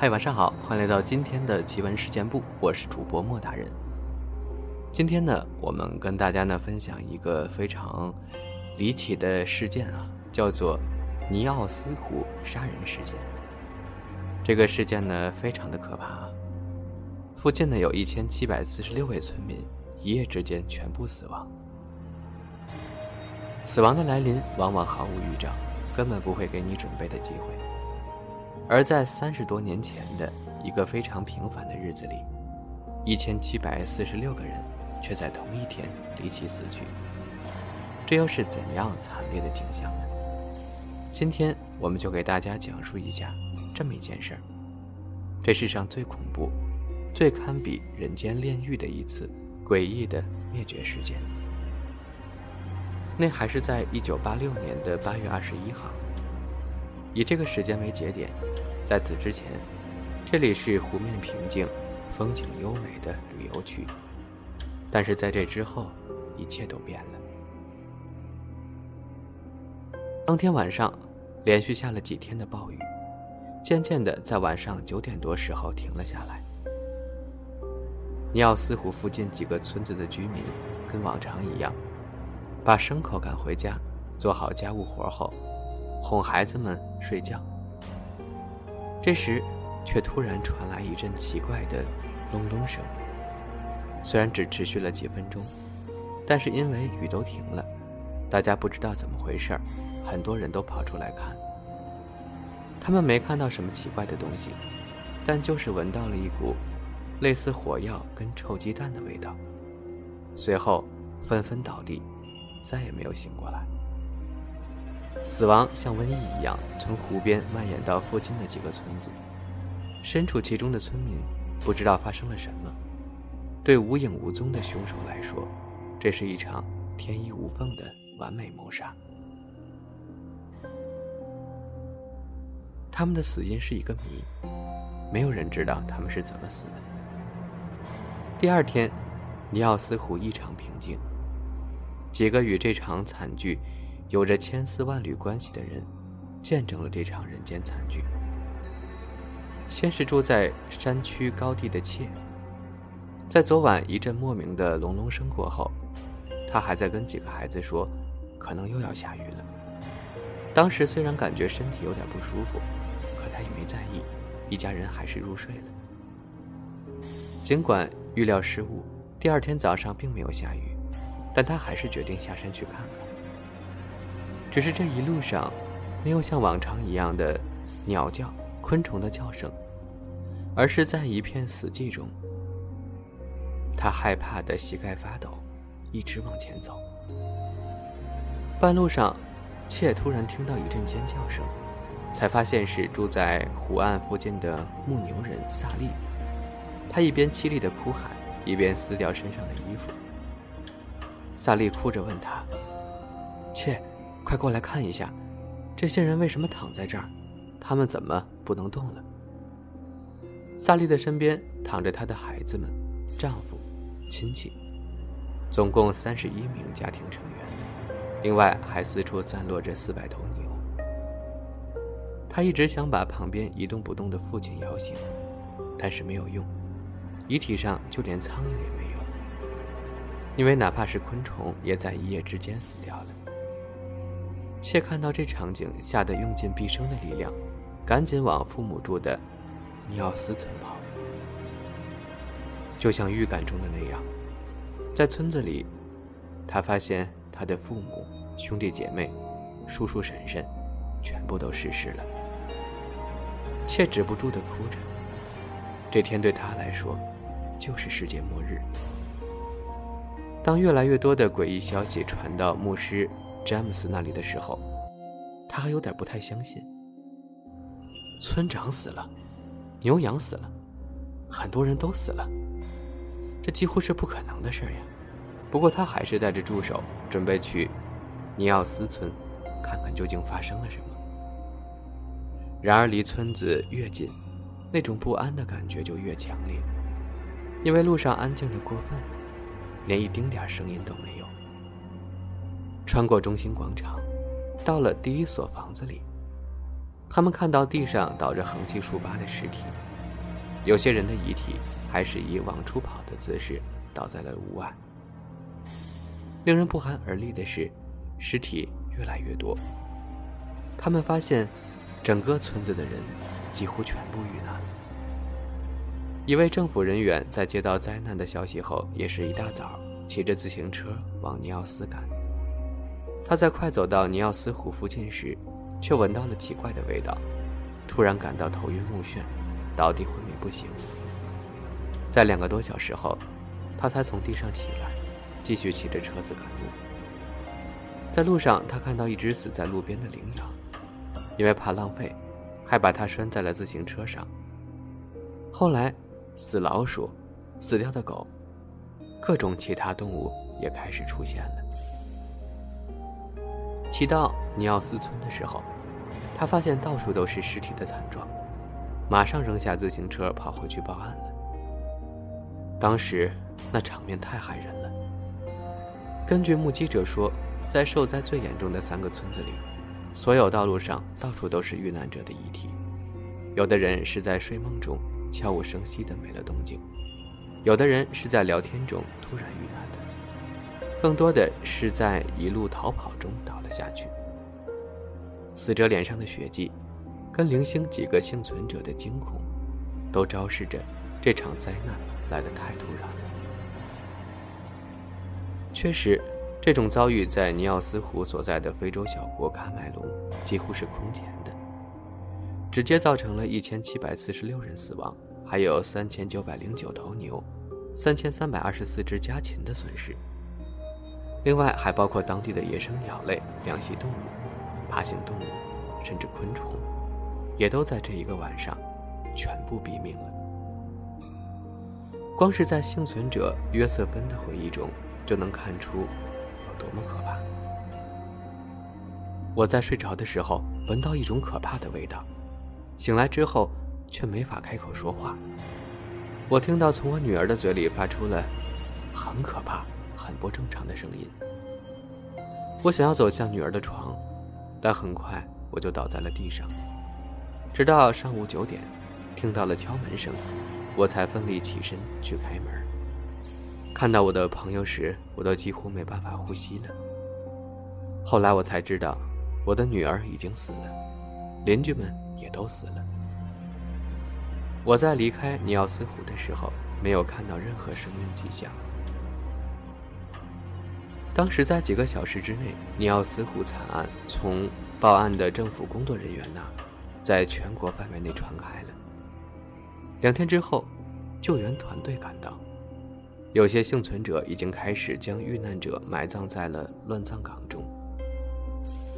嗨，晚上好，欢迎来到今天的奇闻事件部，我是主播莫大人。今天呢，我们跟大家呢分享一个非常离奇的事件啊，叫做尼奥斯湖杀人事件。这个事件呢，非常的可怕啊。附近呢，有一千七百四十六位村民一夜之间全部死亡。死亡的来临往往毫无预兆，根本不会给你准备的机会。而在三十多年前的一个非常平凡的日子里，一千七百四十六个人却在同一天离奇死去。这又是怎样惨烈的景象呢？今天我们就给大家讲述一下这么一件事儿：这世上最恐怖、最堪比人间炼狱的一次诡异的灭绝事件。那还是在一九八六年的八月二十一号。以这个时间为节点，在此之前，这里是湖面平静、风景优美的旅游区。但是在这之后，一切都变了。当天晚上，连续下了几天的暴雨，渐渐的在晚上九点多时候停了下来。尼奥斯湖附近几个村子的居民，跟往常一样，把牲口赶回家，做好家务活后。哄孩子们睡觉，这时，却突然传来一阵奇怪的隆隆声。虽然只持续了几分钟，但是因为雨都停了，大家不知道怎么回事儿很多人都跑出来看。他们没看到什么奇怪的东西，但就是闻到了一股类似火药跟臭鸡蛋的味道。随后，纷纷倒地，再也没有醒过来。死亡像瘟疫一样从湖边蔓延到附近的几个村子，身处其中的村民不知道发生了什么。对无影无踪的凶手来说，这是一场天衣无缝的完美谋杀。他们的死因是一个谜，没有人知道他们是怎么死的。第二天，尼奥斯湖异常平静，几个与这场惨剧。有着千丝万缕关系的人，见证了这场人间惨剧。先是住在山区高地的妾，在昨晚一阵莫名的隆隆声过后，他还在跟几个孩子说，可能又要下雨了。当时虽然感觉身体有点不舒服，可他也没在意，一家人还是入睡了。尽管预料失误，第二天早上并没有下雨，但他还是决定下山去看看。只是这一路上，没有像往常一样的鸟叫、昆虫的叫声，而是在一片死寂中。他害怕的膝盖发抖，一直往前走。半路上，妾突然听到一阵尖叫声，才发现是住在湖岸附近的牧牛人萨利。他一边凄厉的哭喊，一边撕掉身上的衣服。萨利哭着问他：“妾。”快过来看一下，这些人为什么躺在这儿？他们怎么不能动了？萨利的身边躺着他的孩子们、丈夫、亲戚，总共三十一名家庭成员，另外还四处散落着四百头牛。他一直想把旁边一动不动的父亲摇醒，但是没有用，遗体上就连苍蝇也没有，因为哪怕是昆虫，也在一夜之间死掉了。妾看到这场景，吓得用尽毕生的力量，赶紧往父母住的尼奥斯村跑。就像预感中的那样，在村子里，他发现他的父母、兄弟姐妹、叔叔婶婶，全部都逝世了。妾止不住的哭着，这天对他来说，就是世界末日。当越来越多的诡异消息传到牧师。詹姆斯那里的时候，他还有点不太相信。村长死了，牛羊死了，很多人都死了，这几乎是不可能的事呀。不过他还是带着助手，准备去尼奥斯村看看究竟发生了什么。然而离村子越近，那种不安的感觉就越强烈，因为路上安静的过分，连一丁点声音都没有。穿过中心广场，到了第一所房子里，他们看到地上倒着横七竖八的尸体，有些人的遗体还是以往出跑的姿势倒在了屋外。令人不寒而栗的是，尸体越来越多。他们发现，整个村子的人几乎全部遇难。一位政府人员在接到灾难的消息后，也是一大早骑着自行车往尼奥斯赶。他在快走到尼奥斯湖附近时，却闻到了奇怪的味道，突然感到头晕目眩，倒地昏迷不醒。在两个多小时后，他才从地上起来，继续骑着车子赶路。在路上，他看到一只死在路边的羚羊，因为怕浪费，还把它拴在了自行车上。后来，死老鼠、死掉的狗，各种其他动物也开始出现了。骑到尼奥斯村的时候，他发现到处都是尸体的惨状，马上扔下自行车跑回去报案了。当时那场面太骇人了。根据目击者说，在受灾最严重的三个村子里，所有道路上到处都是遇难者的遗体，有的人是在睡梦中悄无声息地没了动静，有的人是在聊天中突然遇难的，更多的是在一路逃跑中倒了。下去。死者脸上的血迹，跟零星几个幸存者的惊恐，都昭示着这场灾难来得太突然了。确实，这种遭遇在尼奥斯湖所在的非洲小国喀麦隆几乎是空前的，直接造成了一千七百四十六人死亡，还有三千九百零九头牛、三千三百二十四只家禽的损失。另外还包括当地的野生鸟类、两栖动物、爬行动物，甚至昆虫，也都在这一个晚上全部毙命了。光是在幸存者约瑟芬的回忆中，就能看出有多么可怕。我在睡着的时候闻到一种可怕的味道，醒来之后却没法开口说话。我听到从我女儿的嘴里发出了“很可怕”。很不正常的声音。我想要走向女儿的床，但很快我就倒在了地上。直到上午九点，听到了敲门声，我才奋力起身去开门。看到我的朋友时，我都几乎没办法呼吸了。后来我才知道，我的女儿已经死了，邻居们也都死了。我在离开尼奥斯湖的时候，没有看到任何生命迹象。当时在几个小时之内，尼奥斯湖惨案从报案的政府工作人员那，在全国范围内传开了。两天之后，救援团队赶到，有些幸存者已经开始将遇难者埋葬在了乱葬岗中。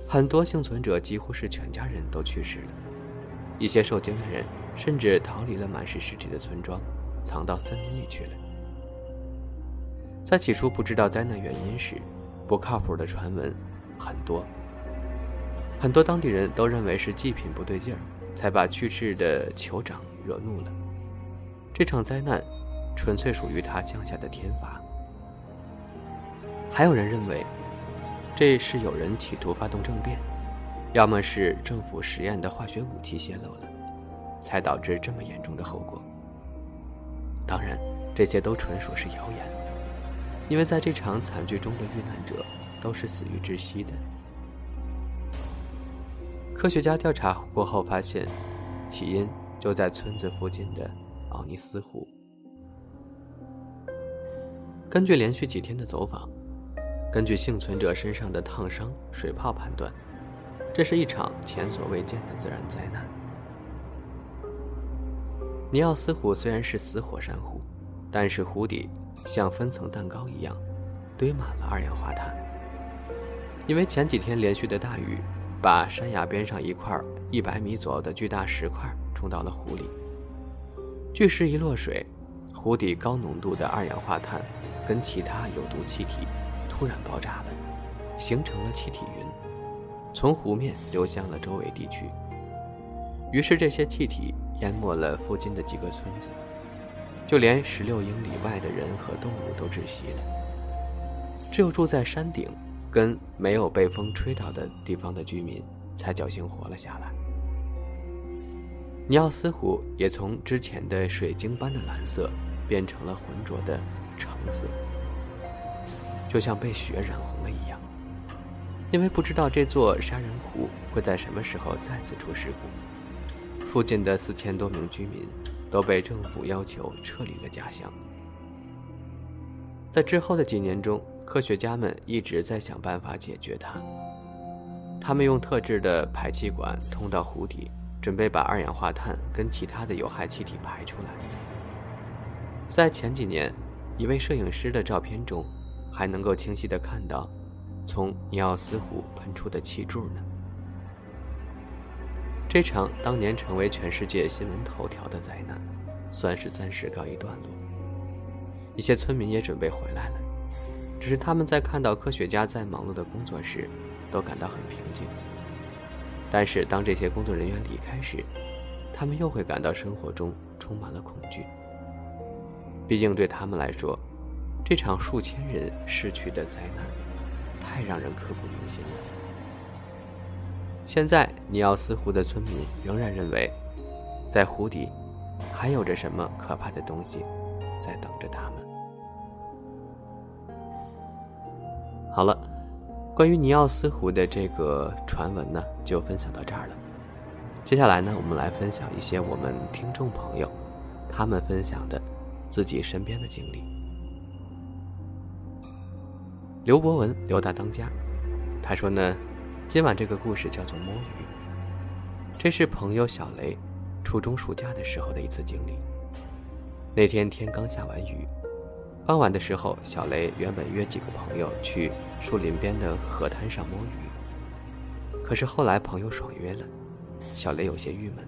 很多幸存者几乎是全家人都去世了，一些受惊的人甚至逃离了满是尸体的村庄，藏到森林里去了。在起初不知道灾难原因时，不靠谱的传闻很多。很多当地人都认为是祭品不对劲儿，才把去世的酋长惹怒了。这场灾难纯粹属于他降下的天罚。还有人认为，这是有人企图发动政变，要么是政府实验的化学武器泄露了，才导致这么严重的后果。当然，这些都纯属是谣言。因为在这场惨剧中的遇难者都是死于窒息的。科学家调查过后发现，起因就在村子附近的奥尼斯湖。根据连续几天的走访，根据幸存者身上的烫伤、水泡判断，这是一场前所未见的自然灾难。尼奥斯湖虽然是死火山湖，但是湖底。像分层蛋糕一样，堆满了二氧化碳。因为前几天连续的大雨，把山崖边上一块一百米左右的巨大石块冲到了湖里。巨石一落水，湖底高浓度的二氧化碳跟其他有毒气体突然爆炸了，形成了气体云，从湖面流向了周围地区。于是这些气体淹没了附近的几个村子。就连十六英里外的人和动物都窒息了，只有住在山顶跟没有被风吹倒的地方的居民才侥幸活了下来。尼奥斯湖也从之前的水晶般的蓝色变成了浑浊的橙色，就像被血染红了一样。因为不知道这座杀人湖会在什么时候再次出事故，附近的四千多名居民都被政府要求撤离了家乡。在之后的几年中，科学家们一直在想办法解决它。他们用特制的排气管通到湖底。准备把二氧化碳跟其他的有害气体排出来。在前几年，一位摄影师的照片中，还能够清晰地看到从尼奥斯湖喷出的气柱呢。这场当年成为全世界新闻头条的灾难，算是暂时告一段落。一些村民也准备回来了，只是他们在看到科学家在忙碌的工作时，都感到很平静。但是，当这些工作人员离开时，他们又会感到生活中充满了恐惧。毕竟，对他们来说，这场数千人逝去的灾难太让人刻骨铭心了。现在，尼奥斯湖的村民仍然认为，在湖底还有着什么可怕的东西在等着他们。好了。关于尼奥斯湖的这个传闻呢，就分享到这儿了。接下来呢，我们来分享一些我们听众朋友他们分享的自己身边的经历。刘博文，刘大当家，他说呢，今晚这个故事叫做摸鱼。这是朋友小雷初中暑假的时候的一次经历。那天天刚下完雨。傍晚的时候，小雷原本约几个朋友去树林边的河滩上摸鱼，可是后来朋友爽约了，小雷有些郁闷，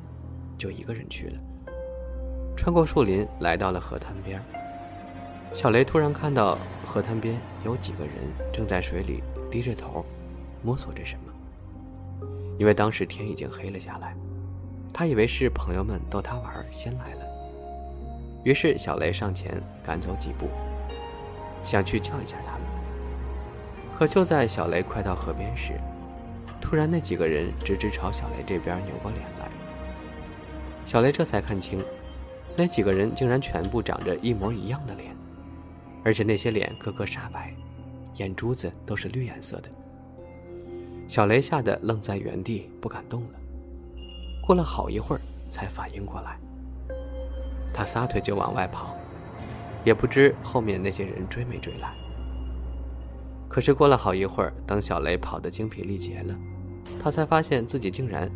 就一个人去了。穿过树林，来到了河滩边，小雷突然看到河滩边有几个人正在水里低着头，摸索着什么。因为当时天已经黑了下来，他以为是朋友们逗他玩，先来了。于是，小雷上前赶走几步，想去叫一下他们。可就在小雷快到河边时，突然那几个人直直朝小雷这边扭过脸来。小雷这才看清，那几个人竟然全部长着一模一样的脸，而且那些脸个个煞白，眼珠子都是绿颜色的。小雷吓得愣在原地，不敢动了。过了好一会儿，才反应过来。他撒腿就往外跑，也不知后面那些人追没追来。可是过了好一会儿，等小雷跑得精疲力竭了，他才发现自己竟然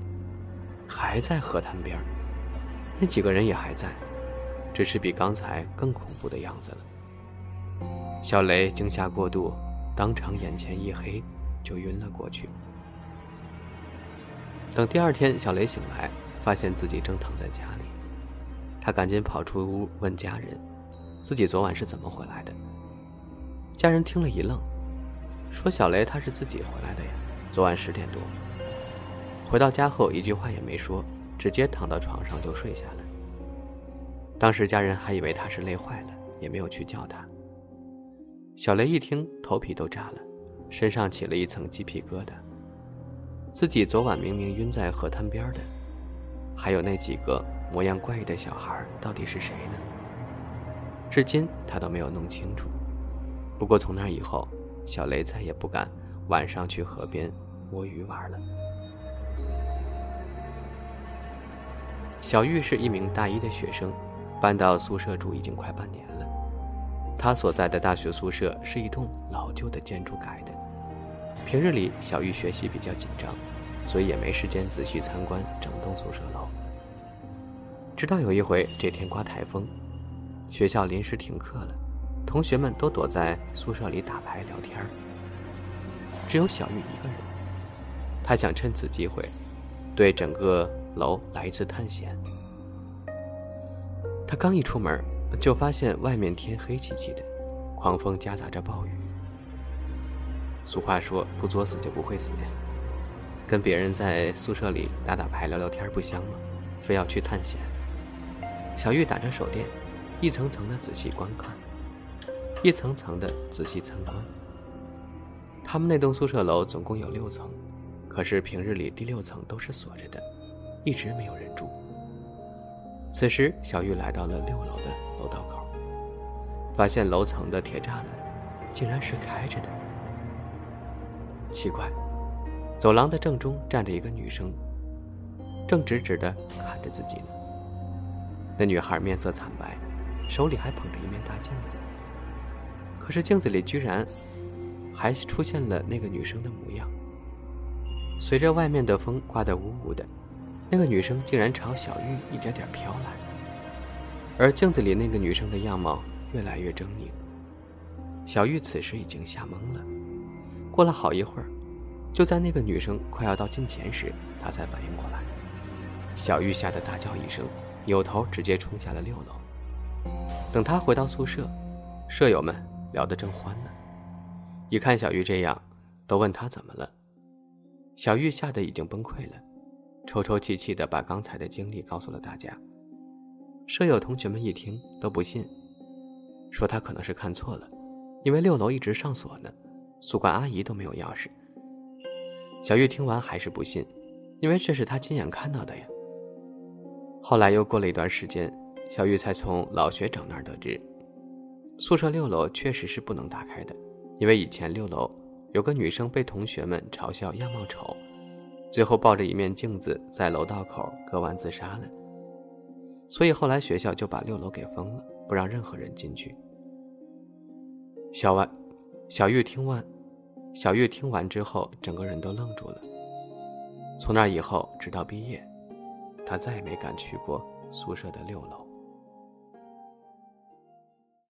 还在河滩边那几个人也还在，只是比刚才更恐怖的样子了。小雷惊吓过度，当场眼前一黑，就晕了过去。等第二天，小雷醒来，发现自己正躺在家里。他赶紧跑出屋问家人，自己昨晚是怎么回来的。家人听了一愣，说：“小雷他是自己回来的呀，昨晚十点多。”回到家后一句话也没说，直接躺到床上就睡下了。当时家人还以为他是累坏了，也没有去叫他。小雷一听，头皮都炸了，身上起了一层鸡皮疙瘩。自己昨晚明明晕在河滩边的，还有那几个。模样怪异的小孩到底是谁呢？至今他都没有弄清楚。不过从那以后，小雷再也不敢晚上去河边摸鱼玩了。小玉是一名大一的学生，搬到宿舍住已经快半年了。他所在的大学宿舍是一栋老旧的建筑改的。平日里，小玉学习比较紧张，所以也没时间仔细参观整栋宿舍楼。直到有一回，这天刮台风，学校临时停课了，同学们都躲在宿舍里打牌聊天只有小玉一个人。她想趁此机会，对整个楼来一次探险。他刚一出门，就发现外面天黑漆漆的，狂风夹杂着暴雨。俗话说：“不作死就不会死。”跟别人在宿舍里打打牌聊聊天不香吗？非要去探险。小玉打着手电，一层层的仔细观看，一层层的仔细参观。他们那栋宿舍楼总共有六层，可是平日里第六层都是锁着的，一直没有人住。此时，小玉来到了六楼的楼道口，发现楼层的铁栅栏竟然是开着的。奇怪，走廊的正中站着一个女生，正直直的看着自己呢。那女孩面色惨白，手里还捧着一面大镜子。可是镜子里居然还出现了那个女生的模样。随着外面的风刮得呜呜的，那个女生竟然朝小玉一点点飘来，而镜子里那个女生的样貌越来越狰狞。小玉此时已经吓懵了。过了好一会儿，就在那个女生快要到近前时，她才反应过来。小玉吓得大叫一声，扭头直接冲下了六楼。等她回到宿舍，舍友们聊得正欢呢，一看小玉这样，都问她怎么了。小玉吓得已经崩溃了，抽抽泣泣的把刚才的经历告诉了大家。舍友同学们一听都不信，说她可能是看错了，因为六楼一直上锁呢，宿管阿姨都没有钥匙。小玉听完还是不信，因为这是她亲眼看到的呀。后来又过了一段时间，小玉才从老学长那儿得知，宿舍六楼确实是不能打开的，因为以前六楼。有个女生被同学们嘲笑样貌丑，最后抱着一面镜子在楼道口割腕自杀了。所以后来学校就把六楼给封了，不让任何人进去。小外，小玉听完，小玉听完之后，整个人都愣住了。从那以后，直到毕业，她再也没敢去过宿舍的六楼。